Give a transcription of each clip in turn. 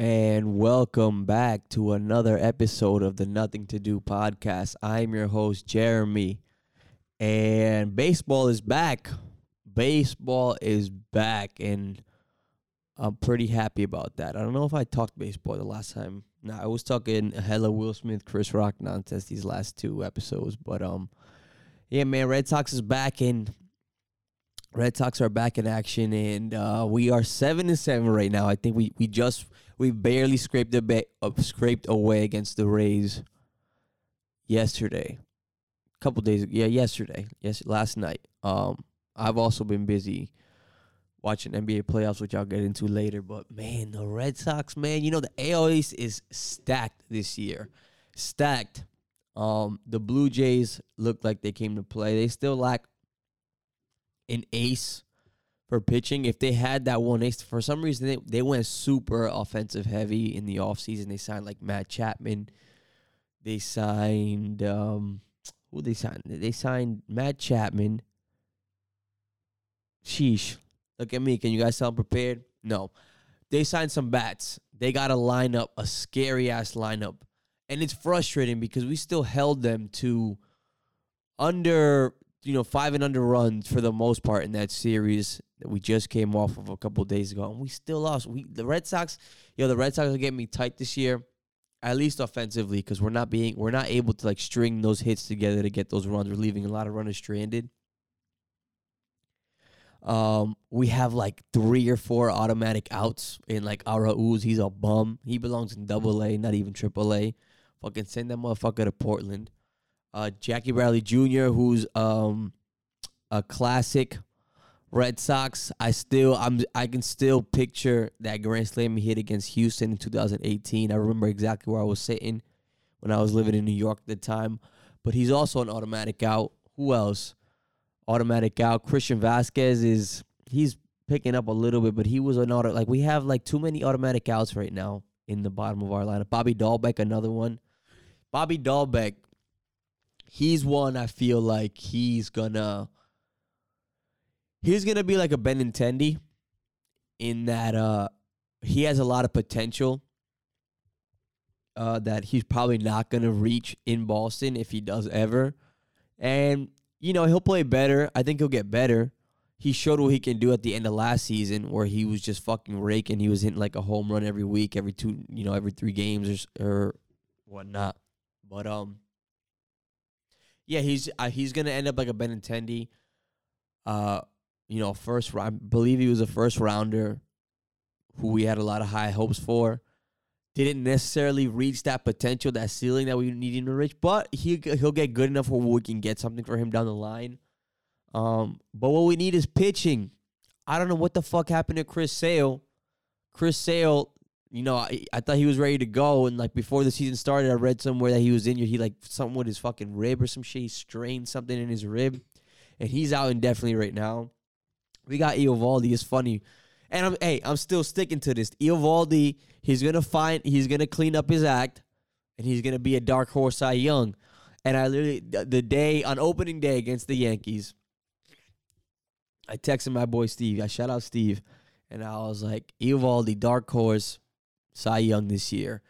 and welcome back to another episode of the Nothing to Do podcast. I'm your host, Jeremy, and baseball is back. Baseball is back, and I'm pretty happy about that. I don't know if I talked baseball the last time. No, I was talking hella Will Smith, Chris Rock nonsense these last two episodes, but um, yeah, man, Red Sox is back, and Red Sox are back in action, and uh, we are seven and seven right now. I think we we just we barely scraped a ba- uh, scraped away against the Rays yesterday. A couple days, yeah, yesterday, yes, last night. Um, I've also been busy watching NBA playoffs, which I'll get into later. But man, the Red Sox, man, you know the AL East is stacked this year, stacked. Um, the Blue Jays look like they came to play. They still lack an ace for pitching. If they had that one ace, for some reason they, they went super offensive heavy in the offseason. They signed like Matt Chapman. They signed um who they signed? They signed Matt Chapman. Sheesh. Look at me. Can you guys tell I'm prepared? No. They signed some bats. They got a lineup, a scary ass lineup. And it's frustrating because we still held them to under you know, five and under runs for the most part in that series that we just came off of a couple of days ago, and we still lost. We the Red Sox, yo, the Red Sox are getting me tight this year, at least offensively, because we're not being we're not able to like string those hits together to get those runs. We're leaving a lot of runners stranded. Um, we have like three or four automatic outs in like Arauz. He's a bum. He belongs in Double A, not even Triple A. Fucking send that motherfucker to Portland uh, Jackie Bradley Jr., who's um, a classic Red Sox. I still I'm I can still picture that grand slam he hit against Houston in 2018. I remember exactly where I was sitting when I was living in New York at the time. But he's also an automatic out. Who else? Automatic out. Christian Vazquez is he's picking up a little bit, but he was an auto like we have like too many automatic outs right now in the bottom of our lineup. Bobby Dalbec, another one. Bobby Dalbec he's one I feel like he's gonna he's gonna be like a Benintendi in that uh he has a lot of potential uh that he's probably not gonna reach in Boston if he does ever. And, you know, he'll play better. I think he'll get better. He showed what he can do at the end of last season where he was just fucking raking. He was hitting like a home run every week, every two, you know, every three games or, or whatnot. But um yeah, he's uh, he's gonna end up like a Benintendi. Uh, you know, first. I believe he was a first rounder, who we had a lot of high hopes for. Didn't necessarily reach that potential, that ceiling that we needed to reach, but he he'll get good enough where we can get something for him down the line. Um, but what we need is pitching. I don't know what the fuck happened to Chris Sale. Chris Sale you know, I, I thought he was ready to go, and like before the season started, I read somewhere that he was injured. He like something with his fucking rib or some shit. He strained something in his rib, and he's out indefinitely right now. We got Eovaldi. It's funny, and I'm hey, I'm still sticking to this. Eovaldi, he's gonna find, he's gonna clean up his act, and he's gonna be a dark horse Cy Young. And I literally the day on opening day against the Yankees, I texted my boy Steve. I shout out Steve, and I was like, Eovaldi, dark horse Cy Young this year.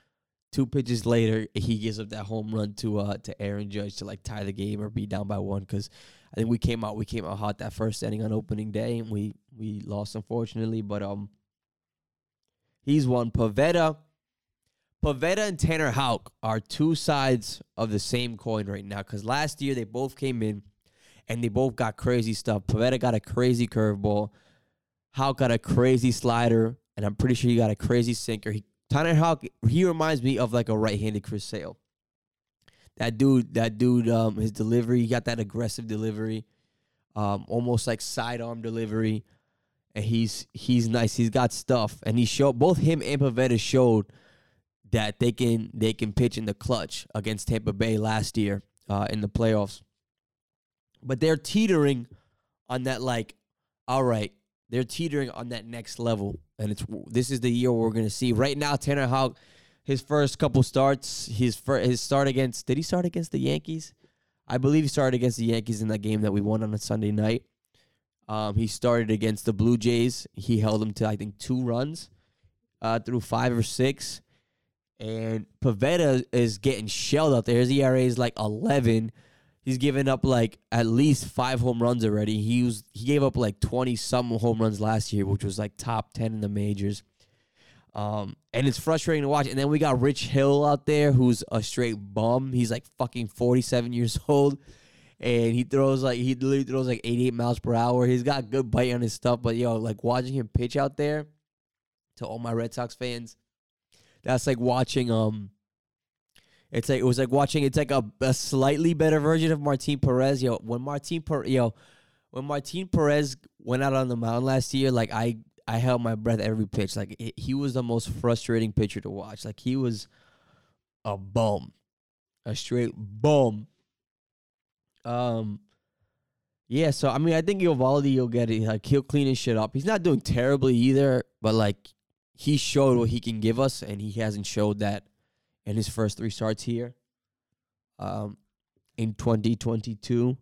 Two pitches later, he gives up that home run to uh to Aaron Judge to like tie the game or be down by one. Because I think we came out we came out hot that first inning on opening day and we we lost unfortunately. But um, he's one. Pivetta, Pivetta and Tanner Houck are two sides of the same coin right now. Because last year they both came in and they both got crazy stuff. Pivetta got a crazy curveball. Houck got a crazy slider, and I'm pretty sure he got a crazy sinker. He Tanner Houck, he reminds me of like a right-handed Chris Sale. That dude, that dude, um, his delivery, he got that aggressive delivery, um, almost like sidearm delivery, and he's he's nice. He's got stuff, and he showed both him and Pivetta showed that they can they can pitch in the clutch against Tampa Bay last year uh, in the playoffs. But they're teetering on that like, all right, they're teetering on that next level, and it's this is the year we're gonna see. Right now, Tanner Houck, his first couple starts, his first, his start against did he start against the Yankees? I believe he started against the Yankees in that game that we won on a Sunday night. Um, he started against the Blue Jays. He held them to I think two runs. uh, through five or six. And Pivetta is getting shelled out there. His ERA is like 11. He's given up like at least five home runs already. He was he gave up like 20 some home runs last year, which was like top 10 in the majors. Um, and it's frustrating to watch. And then we got Rich Hill out there, who's a straight bum. He's like fucking 47 years old. And he throws like he literally throws like 88 miles per hour. He's got good bite on his stuff, but yo, like watching him pitch out there to all my Red Sox fans, that's like watching um it's like it was like watching it's like a, a slightly better version of Martin Perez. Yo, when Martin per yo, when Martin Perez went out on the mound last year, like I I held my breath every pitch. Like it, he was the most frustrating pitcher to watch. Like he was a bum, a straight bum. Um, yeah. So I mean, I think Eovaldi will get it. Like he'll clean his shit up. He's not doing terribly either, but like he showed what he can give us, and he hasn't showed that in his first three starts here. Um, in 2022.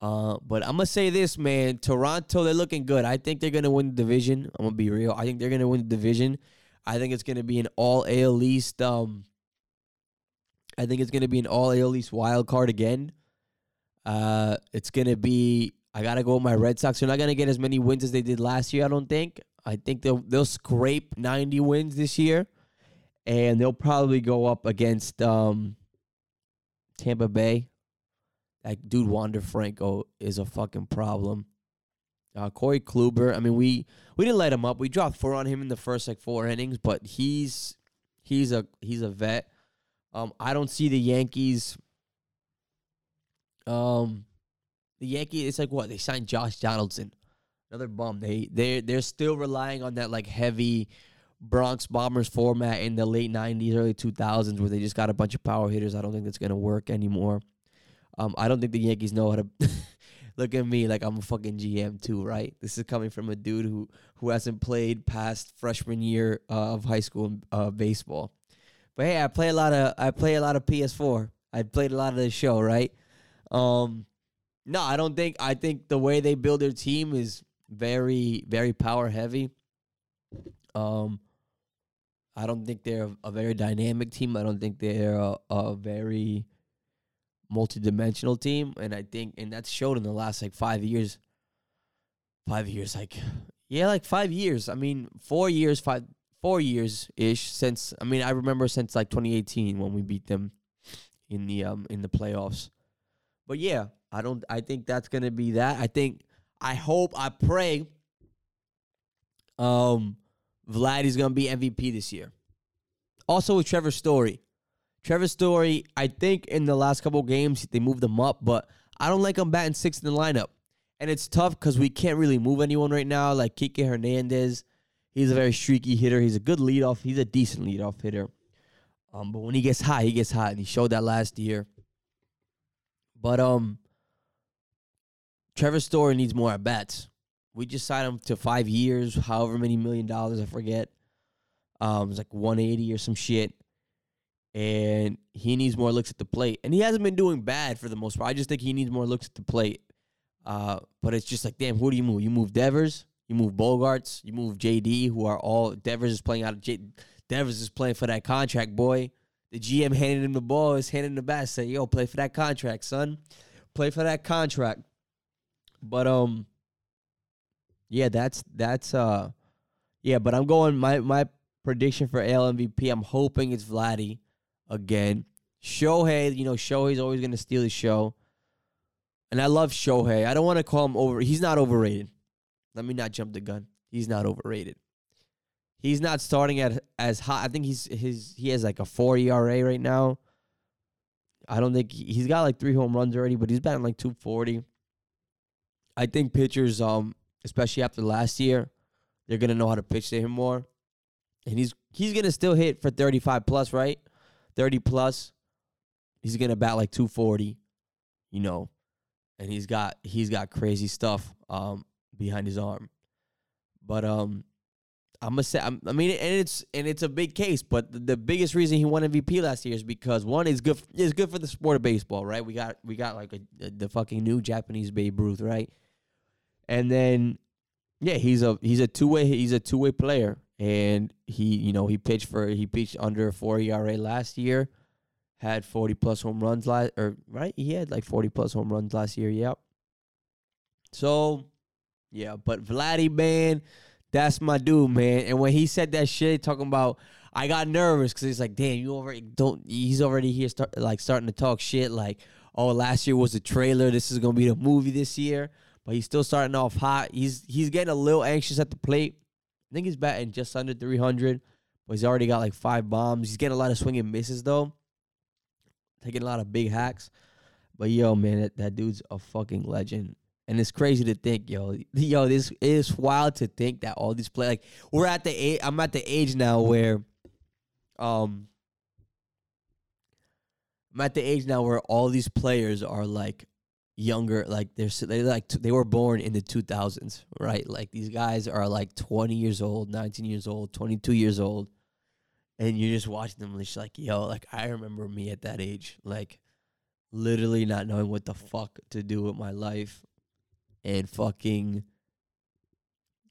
Uh, but I'm gonna say this, man. Toronto, they're looking good. I think they're gonna win the division. I'm gonna be real. I think they're gonna win the division. I think it's gonna be an all AL East. Um, I think it's gonna be an all AL East wild card again. Uh, it's gonna be. I gotta go with my Red Sox. They're not gonna get as many wins as they did last year. I don't think. I think they'll they'll scrape 90 wins this year, and they'll probably go up against um, Tampa Bay. That dude Wander Franco is a fucking problem. Uh, Corey Kluber. I mean, we we didn't light him up. We dropped four on him in the first like four innings, but he's he's a he's a vet. Um, I don't see the Yankees. Um, the Yankees. It's like what they signed Josh Donaldson, another bum. They they they're still relying on that like heavy Bronx Bombers format in the late '90s, early 2000s, where they just got a bunch of power hitters. I don't think that's gonna work anymore. Um, I don't think the Yankees know how to look at me like I'm a fucking GM too, right? This is coming from a dude who who hasn't played past freshman year uh, of high school uh, baseball. But hey, I play a lot of I play a lot of PS4. I played a lot of the show, right? Um, no, I don't think. I think the way they build their team is very very power heavy. Um, I don't think they're a, very dynamic team. I don't think they're a, a very multi-dimensional team. And i think and that's showed in the last like five years. Five years like yeah like five years. I mean four years five four years ish since i mean i remember since like 2018 when we beat them in the um in the playoffs. But yeah i don't i think that's gonna be that. I think i hope i pray um vlad is gonna be mvp this year also with trevor story Trevor Story, I think in the last couple games they moved him up, but I don't like him batting sixth in the lineup. And it's tough because we can't really move anyone right now. Like Kike Hernandez, he's a very streaky hitter. He's a good leadoff. He's a decent leadoff hitter. Um, but when he gets hot, he gets hot, and he showed that last year. But um, Trevor Story needs more at bats. We just signed him to five years, however many million dollars, I forget. Um, it's like 180 or some shit and he needs more looks at the plate. And he hasn't been doing bad for the most part. I just think he needs more looks at the plate. Uh, but it's just like, damn, who do you move? You move Devers, you move Bogaerts, you move JD, who are all Devers is playing out of J, Devers is playing for that contract, boy. The GM handed him the ball, is handing the bat, say, yo, play for that contract, son. Play for that contract. But um, yeah, that's that's uh, yeah. But I'm going my my prediction for AL MVP. I'm hoping it's Vladdy again. Shohei, you know, Shohei's always going to steal the show. And I love Shohei. I don't want to call him over. He's not overrated. Let me not jump the gun. He's not overrated. He's not starting at as high. I think he's his he has like a four ERA right now. I don't think he, he's got like three home runs already, but he's batting like two forty. I think pitchers, um, especially after last year, they're gonna know how to pitch to him more, and he's he's gonna still hit for thirty five plus, right? 30 plus. He's gonna bat like 240, you know, and he's got he's got crazy stuff um behind his arm. But um I'm gonna say i mean and it's and it's a big case, but the, the, biggest reason he won MVP last year is because one is good is good for the sport of baseball, right? We got we got like a, a, the fucking new Japanese Babe Ruth, right? And then yeah, he's a he's a two way he's a two way player, and he, you know, he pitched for he pitched under four ERA last year, had forty plus home runs last, or right, he had like forty plus home runs last year. Yep. So, yeah, but Vladdy man, that's my dude, man. And when he said that shit, talking about, I got nervous because he's like, damn, you already don't. He's already here, start like starting to talk shit, like, oh, last year was a trailer. This is gonna be the movie this year. But he's still starting off hot. He's he's getting a little anxious at the plate. I think he's batting just under 300, but he's already got like five bombs. He's getting a lot of swing and misses though, taking a lot of big hacks. But yo, man, that, that dude's a fucking legend. And it's crazy to think, yo, yo, this is wild to think that all these players, like, we're at the age, I'm at the age now where, um, I'm at the age now where all these players are like younger, like they're they like they were born in the 2000s, right? Like these guys are like 20 years old, 19 years old, 22 years old, and you're just watching them, it's like, yo, like I remember me at that age, like literally not knowing what the fuck to do with my life and fucking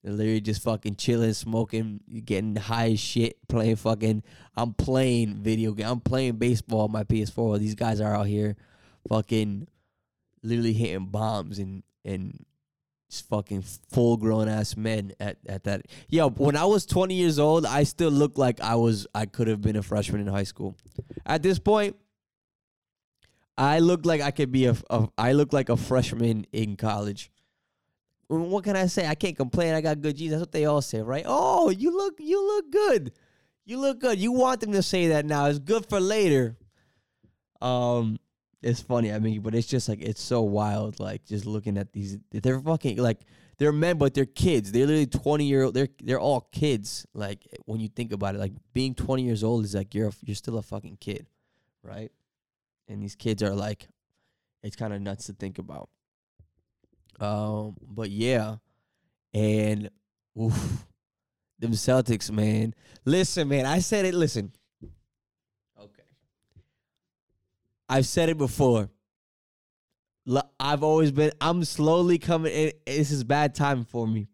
literally just fucking chilling, smoking, getting high as shit, playing fucking. I'm playing video game. I'm playing baseball on my PS4. These guys are out here, fucking, literally hitting bombs and and just fucking full grown ass men at at that. Yo, when I was 20 years old, I still looked like I was. I could have been a freshman in high school. At this point. I look like I could be a, a I look like a freshman in college what can I say? I can't complain. I got good genes. That's what they all say, right? Oh, you look you look good. You look good. You want them to say that now. It's good for later. Um, it's funny. I mean, but it's just like it's so wild. Like just looking at these, they're fucking like they're men, but they're kids. They're literally twenty year old. They're they're all kids. Like when you think about it, like being twenty years old is like you're a, you're still a fucking kid, right? And these kids are like, it's kind of nuts to think about. Um, but yeah, and oof, them Celtics, man. Listen, man, I said it. Listen, okay, I've said it before. I've always been. I'm slowly coming. in. This is bad time for me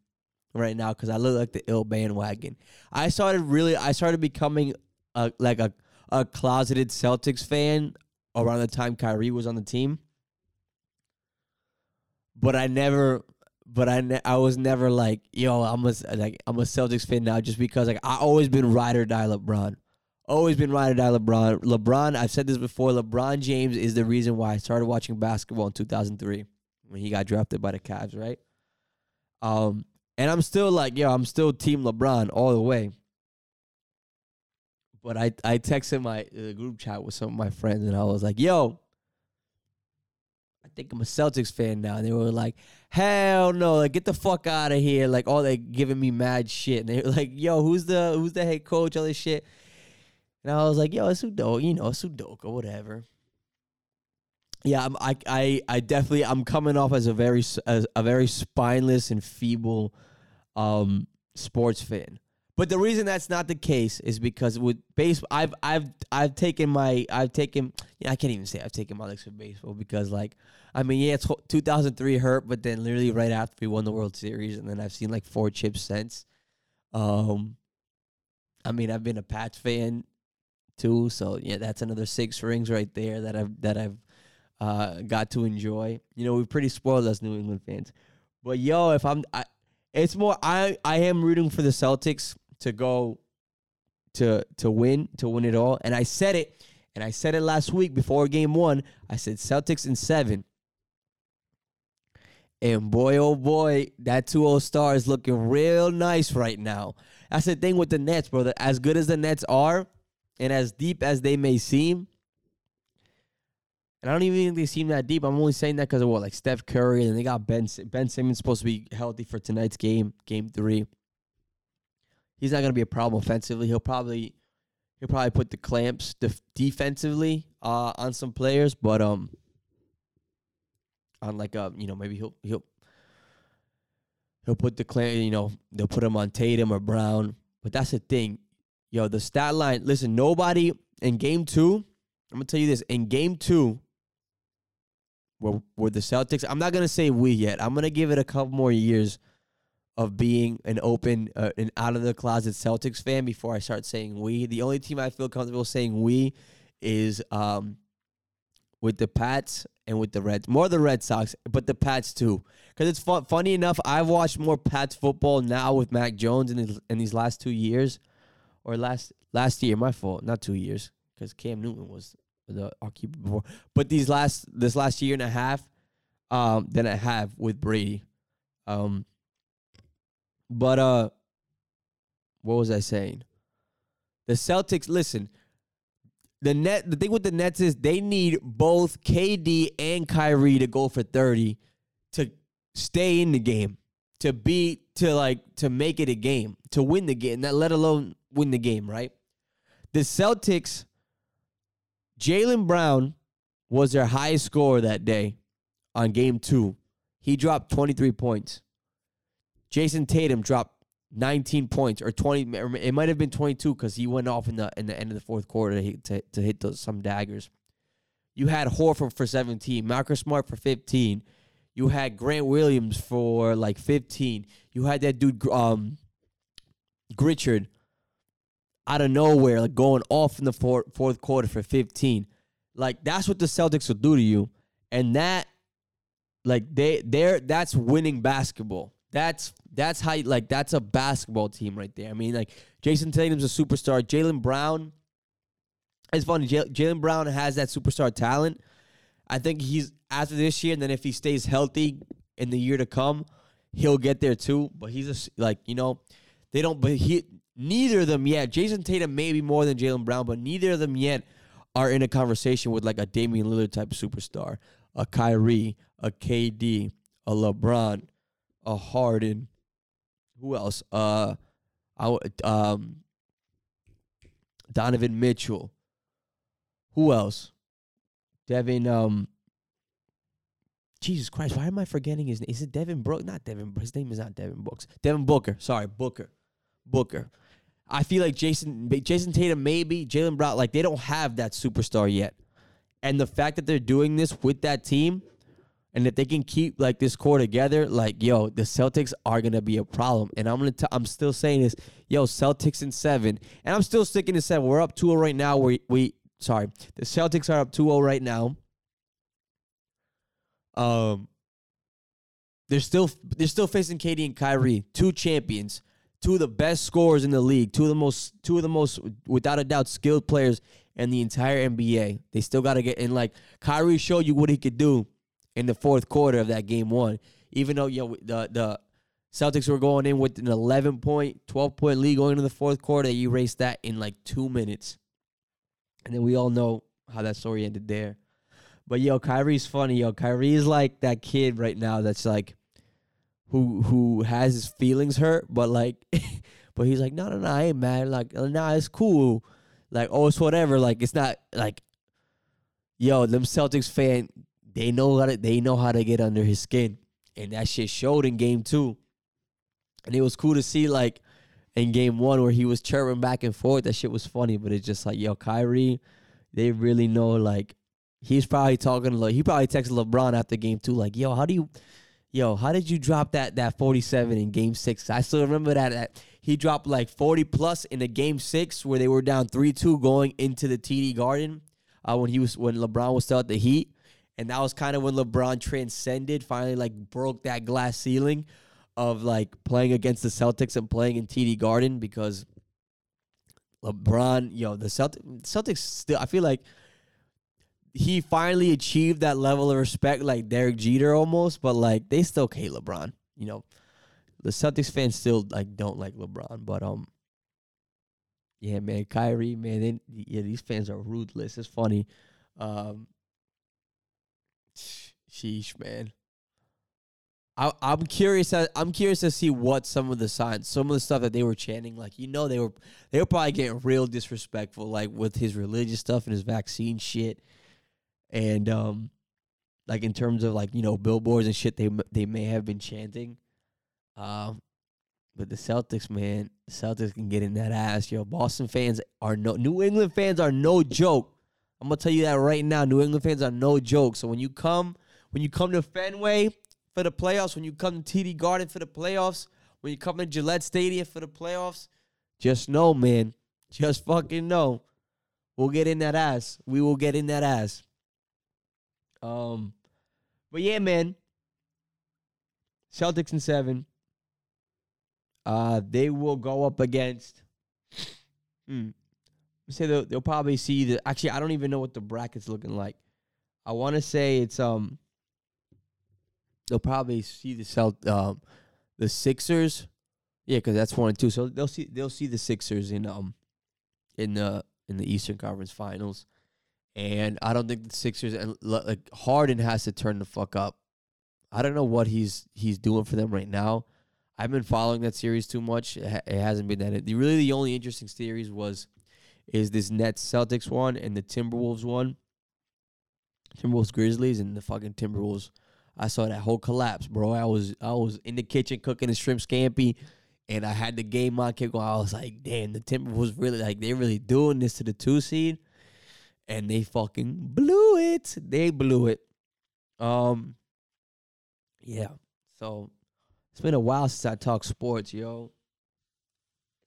right now because I look like the ill bandwagon. I started really. I started becoming a like a a closeted Celtics fan around the time Kyrie was on the team but I never but I ne- I was never like yo I'm a like I'm a Celtics fan now just because like I always been ride or die LeBron, always been ride or die LeBron. LeBron I've said this before. LeBron James is the reason why I started watching basketball in 2003 when he got drafted by the Cavs, right? Um, and I'm still like yo I'm still Team LeBron all the way. But I I texted my uh, group chat with some of my friends and I was like yo I think I'm a Celtics fan now. And they were like, hell no, like get the fuck out of here. Like all they giving me mad shit. And they were like, yo, who's the who's the head coach? All this shit. And I was like, yo, it's Udoka, you know, it's Udoka, whatever. Yeah, I'm, I, I, I definitely, I'm coming off as a very, as a very spineless and feeble, um, sports fan. But the reason that's not the case is because with baseball, I've I've I've taken my I've taken yeah I can't even say I've taken my legs for baseball because like I mean yeah 2003 hurt but then literally right after we won the World Series and then I've seen like four chips since. Um, I mean I've been a Pats fan too, so yeah that's another six rings right there that I've that I've uh, got to enjoy. You know we're pretty spoiled as New England fans, but yo if I'm I, it's more I I am rooting for the Celtics to go to to win to win it all. And I said it, and I said it last week before game one. I said Celtics in seven. And boy, oh boy, that 2 0 star is looking real nice right now. That's the thing with the Nets, brother. As good as the Nets are, and as deep as they may seem, and I don't even think they seem that deep. I'm only saying that because of what, like Seth Curry, and they got Ben Ben Simmons supposed to be healthy for tonight's game, game three he's not to be a problem offensively. He'll probably he'll probably put the clamps def- defensively uh, on some players, but um, on like a um, you know maybe he'll he'll he'll put the clamp. You know they'll put him on Tatum or Brown. But that's the thing, yo. The stat line. Listen, nobody in game two. I'm gonna tell you this. In game two, where where the Celtics. I'm not gonna say we yet. I'm gonna give it a couple more years of being an open, uh, an out of the closet Celtics fan before I start saying we. The only team I feel comfortable saying we is um, with the Pats and with the Reds. More the Red Sox, but the Pats too. Because it's fun, funny enough, I've watched more Pats football now with Mac Jones in, his, in these last two years, or last last year. My fault, not two years, because Cam Newton was the keeper before. But these last this last year and a half, um, than I have with Brady. Um, but uh, what was I saying? The Celtics. Listen, the net. The thing with the Nets is they need both KD and Kyrie to go for thirty to stay in the game, to be to like to make it a game, to win the game, not let alone win the game. Right? The Celtics. Jaylen Brown was their highest scorer that day on game two. He dropped 23 points. Jayson Tatum dropped 19 points or 20. It might have been 22 because he went off in the in the end of the fourth quarter to to, to hit those, some daggers. You had Horford for 17, Marcus Smart for 15. You had Grant Williams for like 15. You had that dude um Pritchard out of nowhere, like going off in the fourth, fourth quarter for 15. Like that's what the Celtics will do to you. And that like they they're that's winning basketball. That's that's how like that's a basketball team right there. I mean, like Jayson Tatum's a superstar. Jaylen Brown. It's funny. Jaylen Brown has that superstar talent. I think he's after this year, and then if he stays healthy in the year to come, he'll get there too. But he's a, like you know, they don't. But he neither of them yet. Jayson Tatum maybe more than Jaylen Brown, but neither of them yet are in a conversation with like a Damian Lillard type superstar, a Kyrie, a KD, a LeBron, a Harden. Who else? Uh, I um, Donovan Mitchell. Who else? Devin. Um. Jesus Christ, why am I forgetting his name? Is it Devin Brooks? Not Devin. His name is not Devin Brooks. Devin Booker. Sorry, Booker. Booker. I feel like Jason Jayson Tatum maybe Jaylen Brown like they don't have that superstar yet, and the fact that they're doing this with that team and if they can keep like this core together, like yo, the Celtics are gonna be a problem. And I'm gonna t- I'm still saying this, yo, Celtics in seven, and I'm still sticking to seven. We're up 2-0 right now. We we sorry, the Celtics are up 2-0 right now. Um, they're still they're still facing KD and Kyrie, two champions, two of the best scorers in the league, two of the most two of the most without a doubt skilled players in the entire NBA. They still got to get in. Like Kyrie showed you what he could do in the fourth quarter of that game one. Even though you know, the the Celtics were going in with an 11 point, 12 point lead going into the fourth quarter, you erased that in like two minutes. And then we all know how that story ended there. But yo, Kyrie's funny. Yo, Kyrie's like that kid right now that's like who who has his feelings hurt, but like but he's like, no, no, no, I ain't mad. Like, oh, nah, it's cool. Like, oh, it's whatever. Like, it's not like, yo, them Celtics fan they know how to they know how to get under his skin. And that shit showed in game two. And it was cool to see like in game one where he was chirping back and forth. That shit was funny, but it's just like, yo, Kyrie, they really know like he's probably talking to like he probably texted LeBron after game two, like, yo, how do you yo, how did you drop that that 47 in game six? I still remember that, that he dropped like 40 plus in the game six where they were down 3-2 going into the TD Garden. Uh, when he was when LeBron was still at the Heat. And that was kind of when LeBron transcended, finally like broke that glass ceiling of like playing against the Celtics and playing in TD Garden because LeBron, yo, the Celtics, Celtics still, I feel like he finally achieved that level of respect, like Derek Jeter almost, but like they still hate LeBron. You know, the Celtics fans still like don't like LeBron, but um, yeah, man, Kyrie, man, they, yeah, these fans are ruthless. It's funny. Um, Sheesh, man. I, I'm curious. I'm curious to see what some of the signs, some of the stuff that they were chanting, like you know, they were they were probably getting real disrespectful, like with his religious stuff and his vaccine shit, and um, like in terms of like you know billboards and shit, they they may have been chanting, um, but the Celtics, man, Celtics can get in that ass, yo. Boston fans are no, New England fans are no joke. I'm gonna tell you that right now. New England fans are no joke. So when you come, when you come to Fenway for the playoffs, when you come to TD Garden for the playoffs, when you come to Gillette Stadium for the playoffs, just know, man. Just fucking know. We'll get in that ass. We will get in that ass. Um, but yeah, man. Celtics in seven. Uh, they will go up against. Hmm. Say they'll, they'll probably see the. Actually, I don't even know what the bracket's looking like. I want to say it's um. They'll probably see the Celt um, the Sixers. Yeah, because that's one and two. So they'll see they'll see the Sixers in um, in the in the Eastern Conference Finals, and I don't think the Sixers and like Harden has to turn the fuck up. I don't know what he's he's doing for them right now. I've been following that series too much. It, ha- it hasn't been that. The, really, the only interesting series was is this Nets Celtics one and the Timberwolves one. Timberwolves Grizzlies and the fucking Timberwolves. I saw that whole collapse, bro. I was I was in the kitchen cooking a shrimp scampi, and I had the game on kick I was like, damn, the Timberwolves really like they really doing this to the two seed, and they fucking blew it. They blew it. Um, yeah. So it's been a while since I talked sports, yo.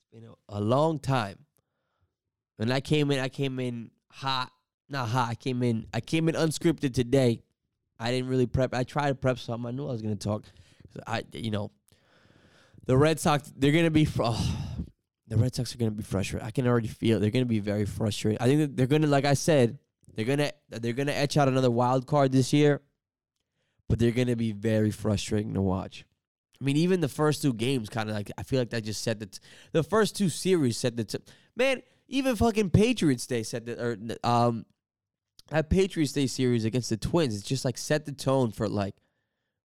It's been a, a long time. When I came in, I came in hot. Not hot. I came in. I came in unscripted today. I didn't really prep. I tried to prep something. I knew I was gonna talk. I, you know, the Red Sox. They're gonna be. Oh, the Red Sox are gonna be frustrated. I can already feel it. they're gonna be very frustrated. I think that they're gonna, like I said, they're gonna they're gonna etch out another wild card this year, but they're gonna be very frustrating to watch. I mean, even the first two games, kind of like I feel like that just set the t- the first two series set the t- man. Even fucking Patriots Day set the or um that Patriots Day series against the Twins. It's just like set the tone for like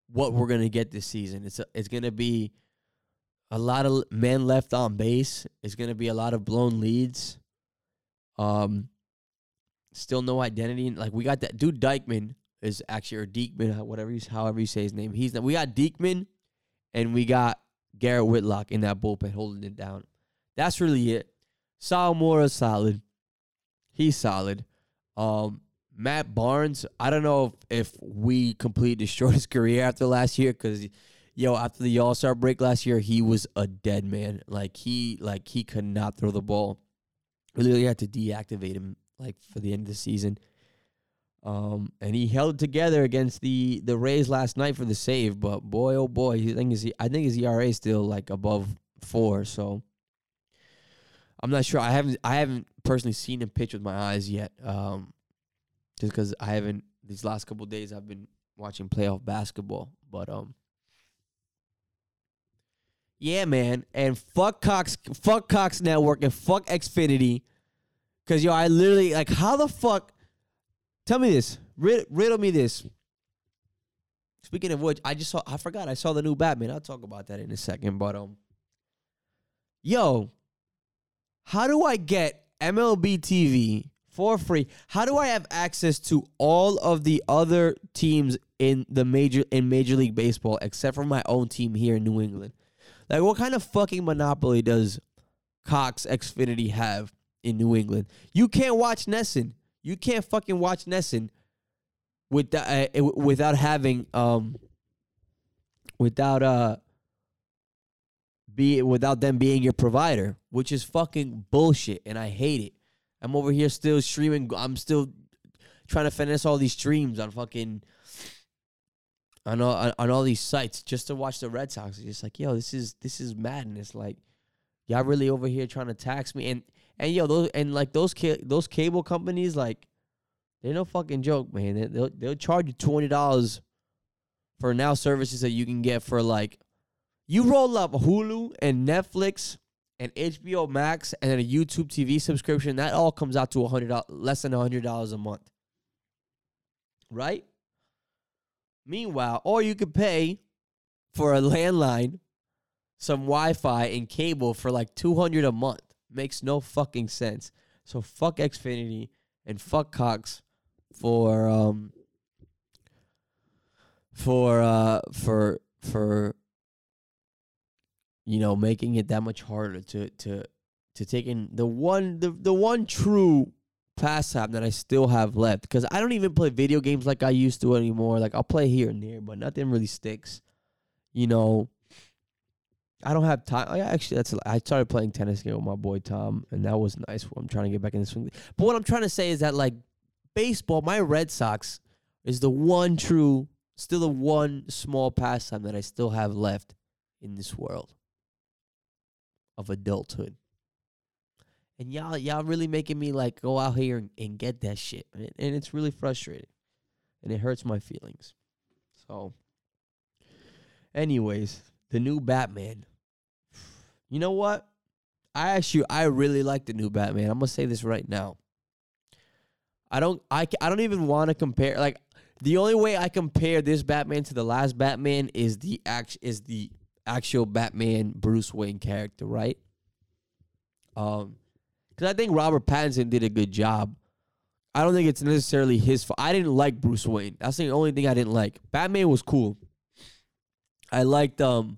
what we're gonna get this season. It's a, it's gonna be a lot of men left on base. It's gonna be a lot of blown leads. Um, still no identity. Like we got that dude Dykman is actually or Diekman, whatever you however you say his name. He's we got Diekman and we got Garrett Whitlock in that bullpen holding it down. That's really it. Sawamura solid. He's solid. Um, Matt Barnes, I don't know if, if we completely destroyed his career after last year because yo, after the All Star break last year, he was a dead man. Like he like he could not throw the ball. We literally had to deactivate him like for the end of the season. Um, and he held together against the the Rays last night for the save, but boy oh boy, I think his I think his ERA is still like above four. So I'm not sure. I haven't I haven't personally seen him pitch with my eyes yet. Um, just because I haven't these last couple days I've been watching playoff basketball, but um. Yeah, man, and fuck Cox, fuck Cox Network, and fuck Xfinity, cause yo, I literally like, how the fuck Tell me this. Rid- riddle me this. Speaking of which, I just saw. I forgot. I saw the new Batman. I'll talk about that in a second. But um, yo, how do I get MLB TV for free? How do I have access to all of the other teams in the major in Major League Baseball except for my own team here in New England? Like, what kind of fucking monopoly does Cox Xfinity have in New England? You can't watch NESN. You can't fucking watch NESN without uh, without having um without uh be without them being your provider, which is fucking bullshit, and I hate it. I'm over here still streaming. I'm still trying to finesse all these streams on fucking on all on, on all these sites just to watch the Red Sox. It's just like, yo, this is this is madness. Like, y'all really over here trying to tax me and and yo, those and like those ca- those cable companies, like they're no fucking joke, man. They, they'll they'll charge you twenty dollars for now services that you can get for like you roll up Hulu and Netflix and HBO Max and then a YouTube TV subscription. That all comes out to a hundred less than a hundred dollars a month, right? Meanwhile, or you could pay for a landline, some Wi-Fi and cable for like two hundred a month. Makes no fucking sense. So fuck Xfinity and fuck Cox for um for uh for for you know making it that much harder to to to take in the one the the one true pastime that I still have left because I don't even play video games like I used to anymore. Like I'll play here and there, but nothing really sticks. You know, I don't have time. I actually, that's I started playing tennis again with my boy Tom, and that was nice. I'm trying to get back in the swing. But what I'm trying to say is that like baseball, my Red Sox is the one true, still the one small pastime that I still have left in this world of adulthood. And y'all, y'all really making me like go out here and, and get that shit, and, and it's really frustrating, and it hurts my feelings. So, anyways, the new Batman. You know what? I actually I really like the new Batman. I'm gonna say this right now. I don't I I don't even want to compare like the only way I compare this Batman to the last Batman is the act is the actual Batman Bruce Wayne character, right? Um cuz I think Robert Pattinson did a good job. I don't think it's necessarily his fault. I didn't like Bruce Wayne. That's the only thing I didn't like. Batman was cool. I liked um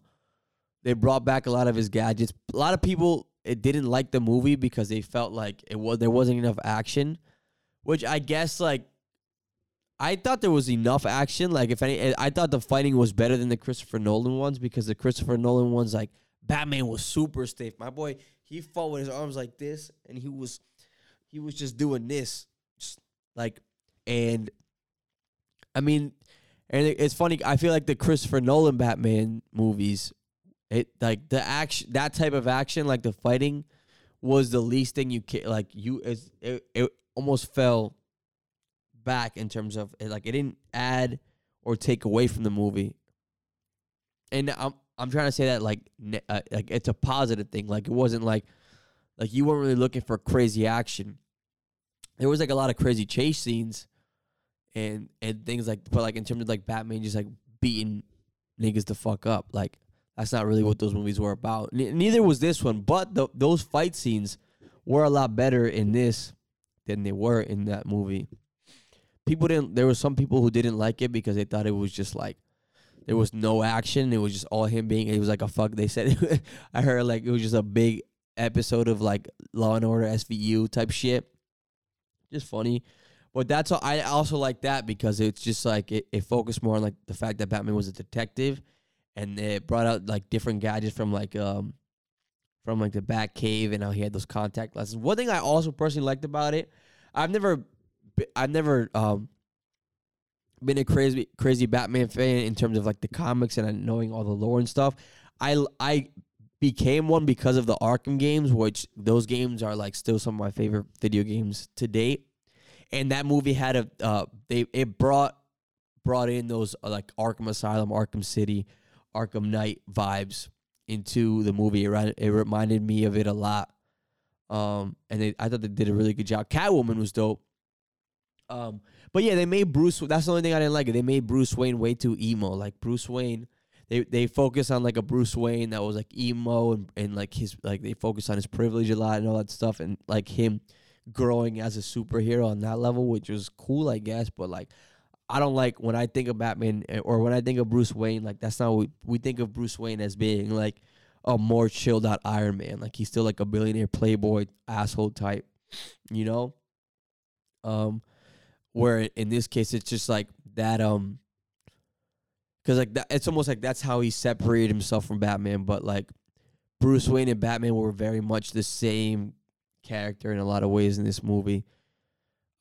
they brought back a lot of his gadgets. A lot of people it didn't like the movie because they felt like it was there wasn't enough action, which I guess like I thought there was enough action. Like if any, I thought the fighting was better than the Christopher Nolan ones because the Christopher Nolan ones like Batman was super stiff. My boy, he fought with his arms like this, and he was he was just doing this, just like and I mean, and it's funny. I feel like the Christopher Nolan Batman movies it like the action, that type of action, like the fighting, was the least thing you can like. You is it, it almost fell back in terms of it, like it didn't add or take away from the movie. And I'm I'm trying to say that like uh, like it's a positive thing. Like it wasn't like like you weren't really looking for crazy action. There was like a lot of crazy chase scenes and and things like but like in terms of like Batman just like beating niggas the fuck up. Like that's not really what those movies were about. N- neither was this one, but the, those fight scenes were a lot better in this than they were in that movie. People didn't. There were some people who didn't like it because they thought it was just like there was no action. It was just all him being. It was like a fuck. They said I heard like it was just a big episode of like Law and Order SVU type shit. Just funny. But that's all, I also like that because it's just like it, it focused more on like the fact that Batman was a detective and it brought out like different gadgets from like um from like the Bat Cave and how he had those contact lenses. One thing I also personally liked about it, I've never, I've never um been a crazy crazy Batman fan in terms of like the comics and knowing all the lore and stuff. I I became one because of the Arkham games, which those games are like still some of my favorite video games to date. And that movie had a uh they it brought brought in those uh, like Arkham Asylum, Arkham City, Arkham Knight vibes into the movie. It, it reminded me of it a lot. Um, and they, I thought they did a really good job. Catwoman was dope. Um, but yeah, they made Bruce. That's the only thing I didn't like. They made Bruce Wayne way too emo. Like Bruce Wayne, they they focus on like a Bruce Wayne that was like emo and, and like his like they focus on his privilege a lot and all that stuff and like him growing as a superhero on that level, which was cool, I guess. But like I don't like when I think of Batman eh, or when I think of Bruce Wayne, like that's not what we, we think of Bruce Wayne as being like a more chilled out Iron Man. Like he's still like a billionaire playboy asshole type, you know? Um where in this case it's just like that um cuz like that it's almost like that's how he separated himself from Batman, but like Bruce Wayne and Batman were very much the same character in a lot of ways in this movie.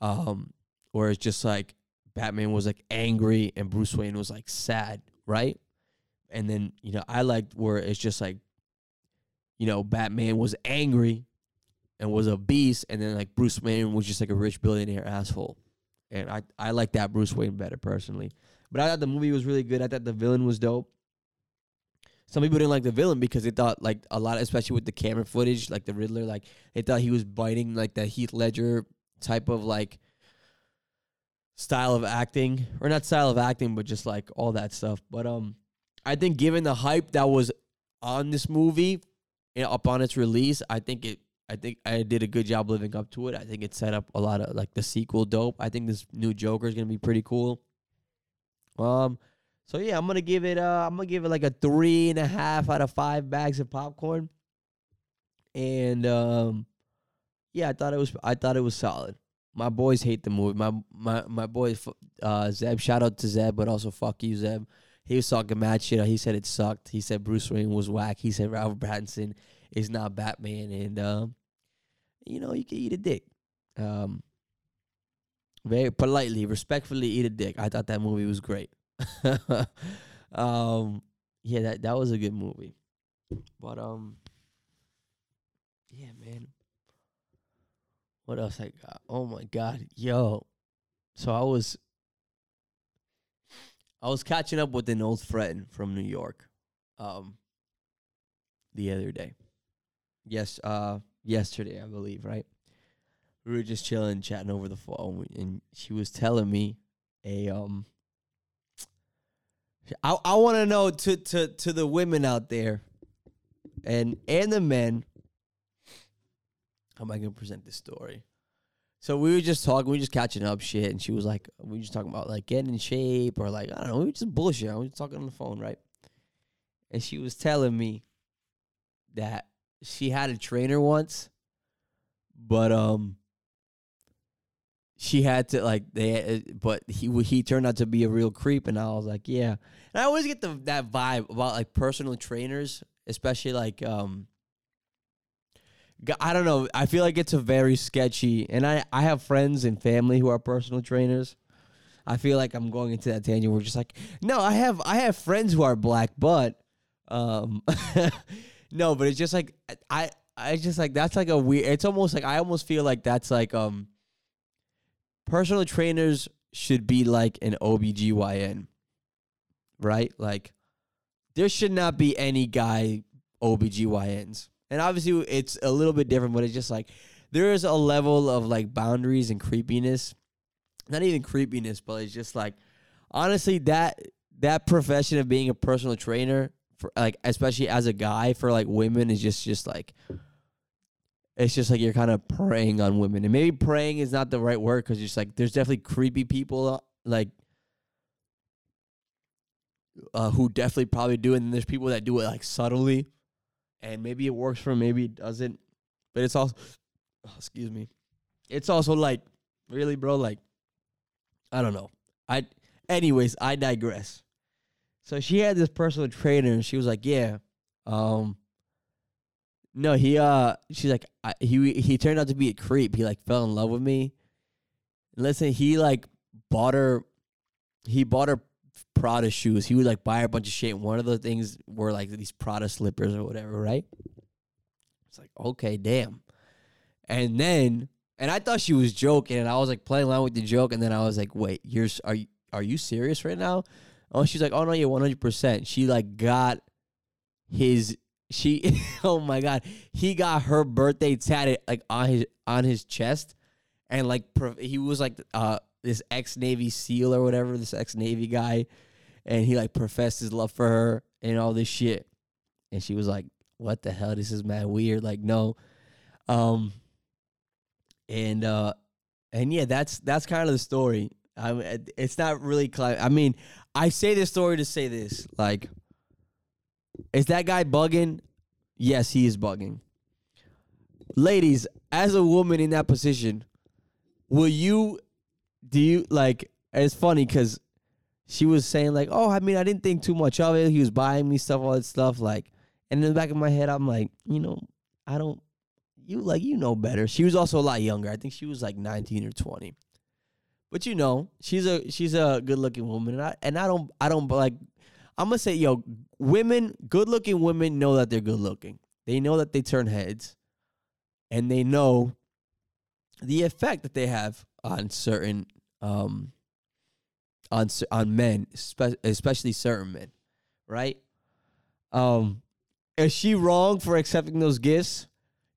Um where it's just like Batman was like angry and Bruce Wayne was like sad, right? And then, you know, I liked where it's just like, you know, Batman was angry and was a beast, and then like Bruce Wayne was just like a rich billionaire asshole. And I, I like that Bruce Wayne better personally. But I thought the movie was really good. I thought the villain was dope. Some people didn't like the villain because they thought like a lot, especially with the camera footage, like the Riddler, like they thought he was biting like that Heath Ledger type of like style of acting or not style of acting but just like all that stuff but um i think given the hype that was on this movie know, upon its release i think it i think i did a good job living up to it i think it set up a lot of like the sequel dope i think this new joker is gonna be pretty cool um so yeah i'm gonna give it uh i'm gonna give it like a three and a half out of five bags of popcorn and um yeah i thought it was i thought it was solid my boys hate the movie. My my my boys, uh, Zeb. Shout out to Zeb, but also fuck you, Zeb. he was talking mad shit. He said it sucked. He said Bruce Wayne was whack. He said Robert Pattinson is not Batman, and um, you know you can eat a dick. Um, very politely, respectfully eat a dick. I thought that movie was great. um, yeah, that that was a good movie. But um, yeah, man. What else I got? Oh my god, yo. So I was I was catching up with an old friend from New York, um, the other day. Yes, uh, yesterday I believe, right? We were just chilling, chatting over the phone, and she was telling me a um. I I want to know to to to the women out there, and and the men. How am I gonna present this story? So we were just talking, we were just catching up shit, and she was like, we were just talking about like getting in shape or like I don't know, we were just bullshit. Were just talking on the phone, right? And she was telling me that she had a trainer once, but um, she had to like they, uh, but he he turned out to be a real creep, and I was like, yeah. And I always get the that vibe about like personal trainers, especially like um I don't know. I feel like it's a very sketchy, and I I have friends and family who are personal trainers. I feel like I'm going into that tangent. We're just like, no, I have I have friends who are black, but um, no, but it's just like I I just like that's like a weird. It's almost like I almost feel like that's like um, personal trainers should be like an OBGYN, right? Like there should not be any guy OBGYNs and obviously it's a little bit different, but it's just like there is a level of like boundaries and creepiness. Not even creepiness, but it's just like honestly that that profession of being a personal trainer for like especially as a guy for like women is just just like it's just like you're kind of preying on women and maybe preying is not the right word because just like there's definitely creepy people like uh, who definitely probably do and there's people that do it like subtly and maybe it works for him, maybe it doesn't. But it's also, oh, excuse me, it's also like, really, bro, like, I don't know. I, anyways, I digress. So she had this personal trainer, and she was like, yeah, um, no, he, uh, she's like, I, he, he turned out to be a creep. He like fell in love with me. listen, he like bought her, he bought her Prada shoes. He would like buy a bunch of shit. And one of the things were like these Prada slippers or whatever, right? It's like, okay, damn. And then, and I thought she was joking, and I was like playing along with the joke, and then I was like, wait, you're are you are you serious right now? Oh, she's like, oh no, you're one hundred percent. She like got his she oh my god he got her birthday tatted like on his on his chest and like he was like uh this ex Navy SEAL or whatever, this ex Navy guy, and he like professed his love for her and all this shit. And she was like, What the hell? This is mad weird. Like, no. Um and uh and yeah, that's that's kind of the story. I it's not really I mean, I say this story to say this. Like, is that guy bugging? Yes, he is bugging. Ladies, as a woman in that position, will you do you like? It's funny because she was saying like, "Oh, I mean, I didn't think too much of it. He was buying me stuff, all that stuff." Like, and in the back of my head, I'm like, you know, I don't. You like you know better. She was also a lot younger. I think she was like 19 or 20. But you know, she's a she's a good looking woman, and I and I don't I don't like. I'm gonna say, yo, women, good looking women know that they're good looking. They know that they turn heads, and they know the effect that they have on certain um on on men, especially certain men, right? Um, is she wrong for accepting those gifts?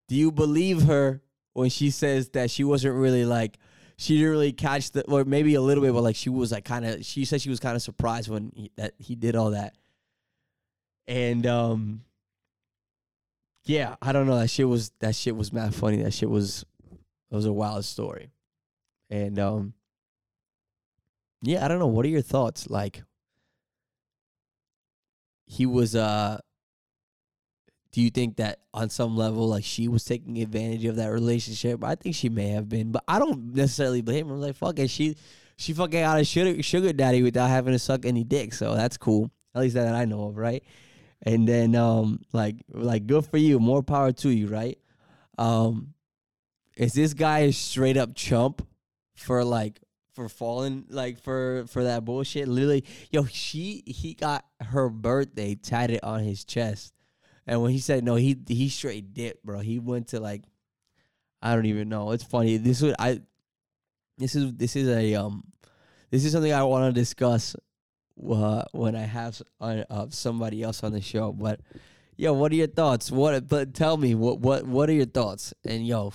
Do you believe her when she says that she wasn't really like she didn't really catch the or maybe a little bit, but like she was like kind of she said she was kind of surprised when he, that he did all that, and um, yeah, I don't know that shit was that shit was mad funny. That shit was it was a wild story. And um yeah, I don't know. What are your thoughts? Like he was uh do you think that on some level like she was taking advantage of that relationship? I think she may have been, but I don't necessarily blame her. I'm like, fuck it, she she fucking got a sugar, sugar daddy without having to suck any dick, so that's cool. At least that I know of, right? And then um like like good for you, more power to you, right? Um is this guy a straight up chump for like for falling like for for that bullshit? Literally, yo, she he got her birthday tatted on his chest. And when he said no, he he straight dipped, bro. He went to like I don't even know. It's funny. This would I this is this is a um this is something I want to discuss uh, when I have uh, somebody else on the show. But yo, what are your thoughts? What? But tell me what what what are your thoughts? And yo,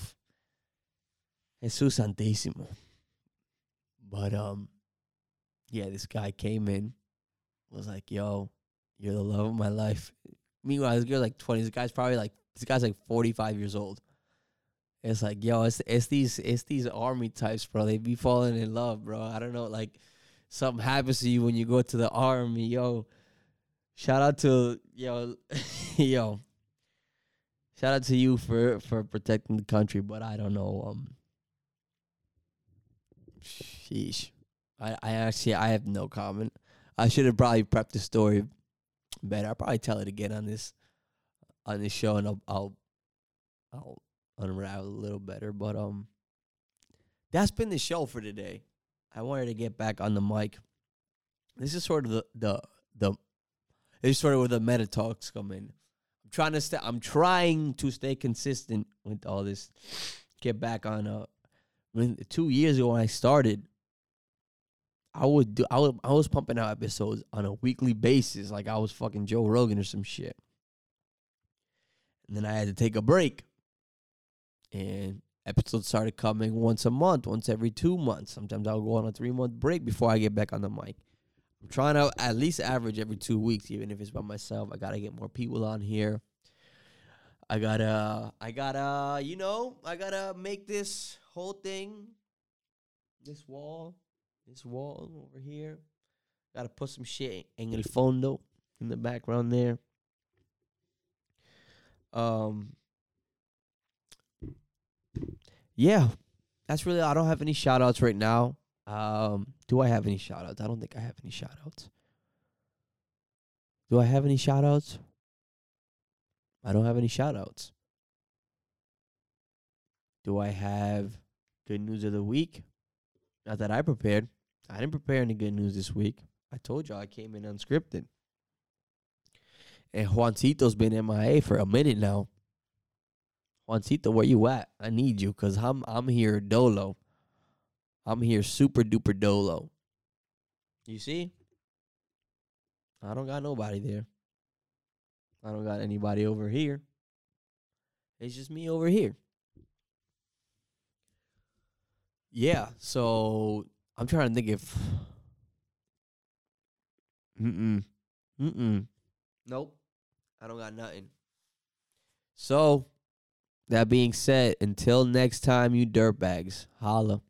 Jesus Santísimo. But um, yeah, this guy came in, was like, "Yo, you're the love of my life." Meanwhile, this girl like twenty. This guy's probably like this guy's like forty five years old. It's like, yo, it's it's these it's these army types, bro. They be falling in love, bro. I don't know, like something happens to you when you go to the army, yo. Shout out to yo, yo. Shout out to you for for protecting the country, but I don't know. Um, sheesh. I I actually I have no comment. I should have probably prepped the story better. I'll probably tell it again on this on this show, and I'll I'll I'll unravel a little better. But um, that's been the show for today. I wanted to get back on the mic. This is sort of the the the. This is sort of where the meta talks come in. I'm trying to stay. I'm trying to stay consistent with all this. Get back on. Uh, when two years ago when I started, I would do. I was I was pumping out episodes on a weekly basis, like I was fucking Joe Rogan or some shit. And then I had to take a break and episodes started coming once a month, once every two months. Sometimes I'll go on a three month break before I get back on the mic. I'm trying to at least average every two weeks, even if it's by myself. I gotta get more people on here. I gotta, I gotta, you know, I gotta make this whole thing, this wall, this wall over here. Gotta put some shit en el fondo in the background there. Um, yeah, that's really. I don't have any shout outs right now. Um, do I have any shout outs? I don't think I have any shout outs. Do I have any shout outs? I don't have any shout outs. Do I have good news of the week? Not that I prepared. I didn't prepare any good news this week. I told y'all I came in unscripted. And Juancito's been MIA for a minute now. Juancito, where you at? I need you because I'm I'm here dolo. I'm here super duper dolo. You see? I don't got nobody there. I don't got anybody over here. It's just me over here. Yeah, so I'm trying to think if Mm-mm. Mm-mm. Nope. I don't got nothing. So that being said, until next time, you dirtbags, holla.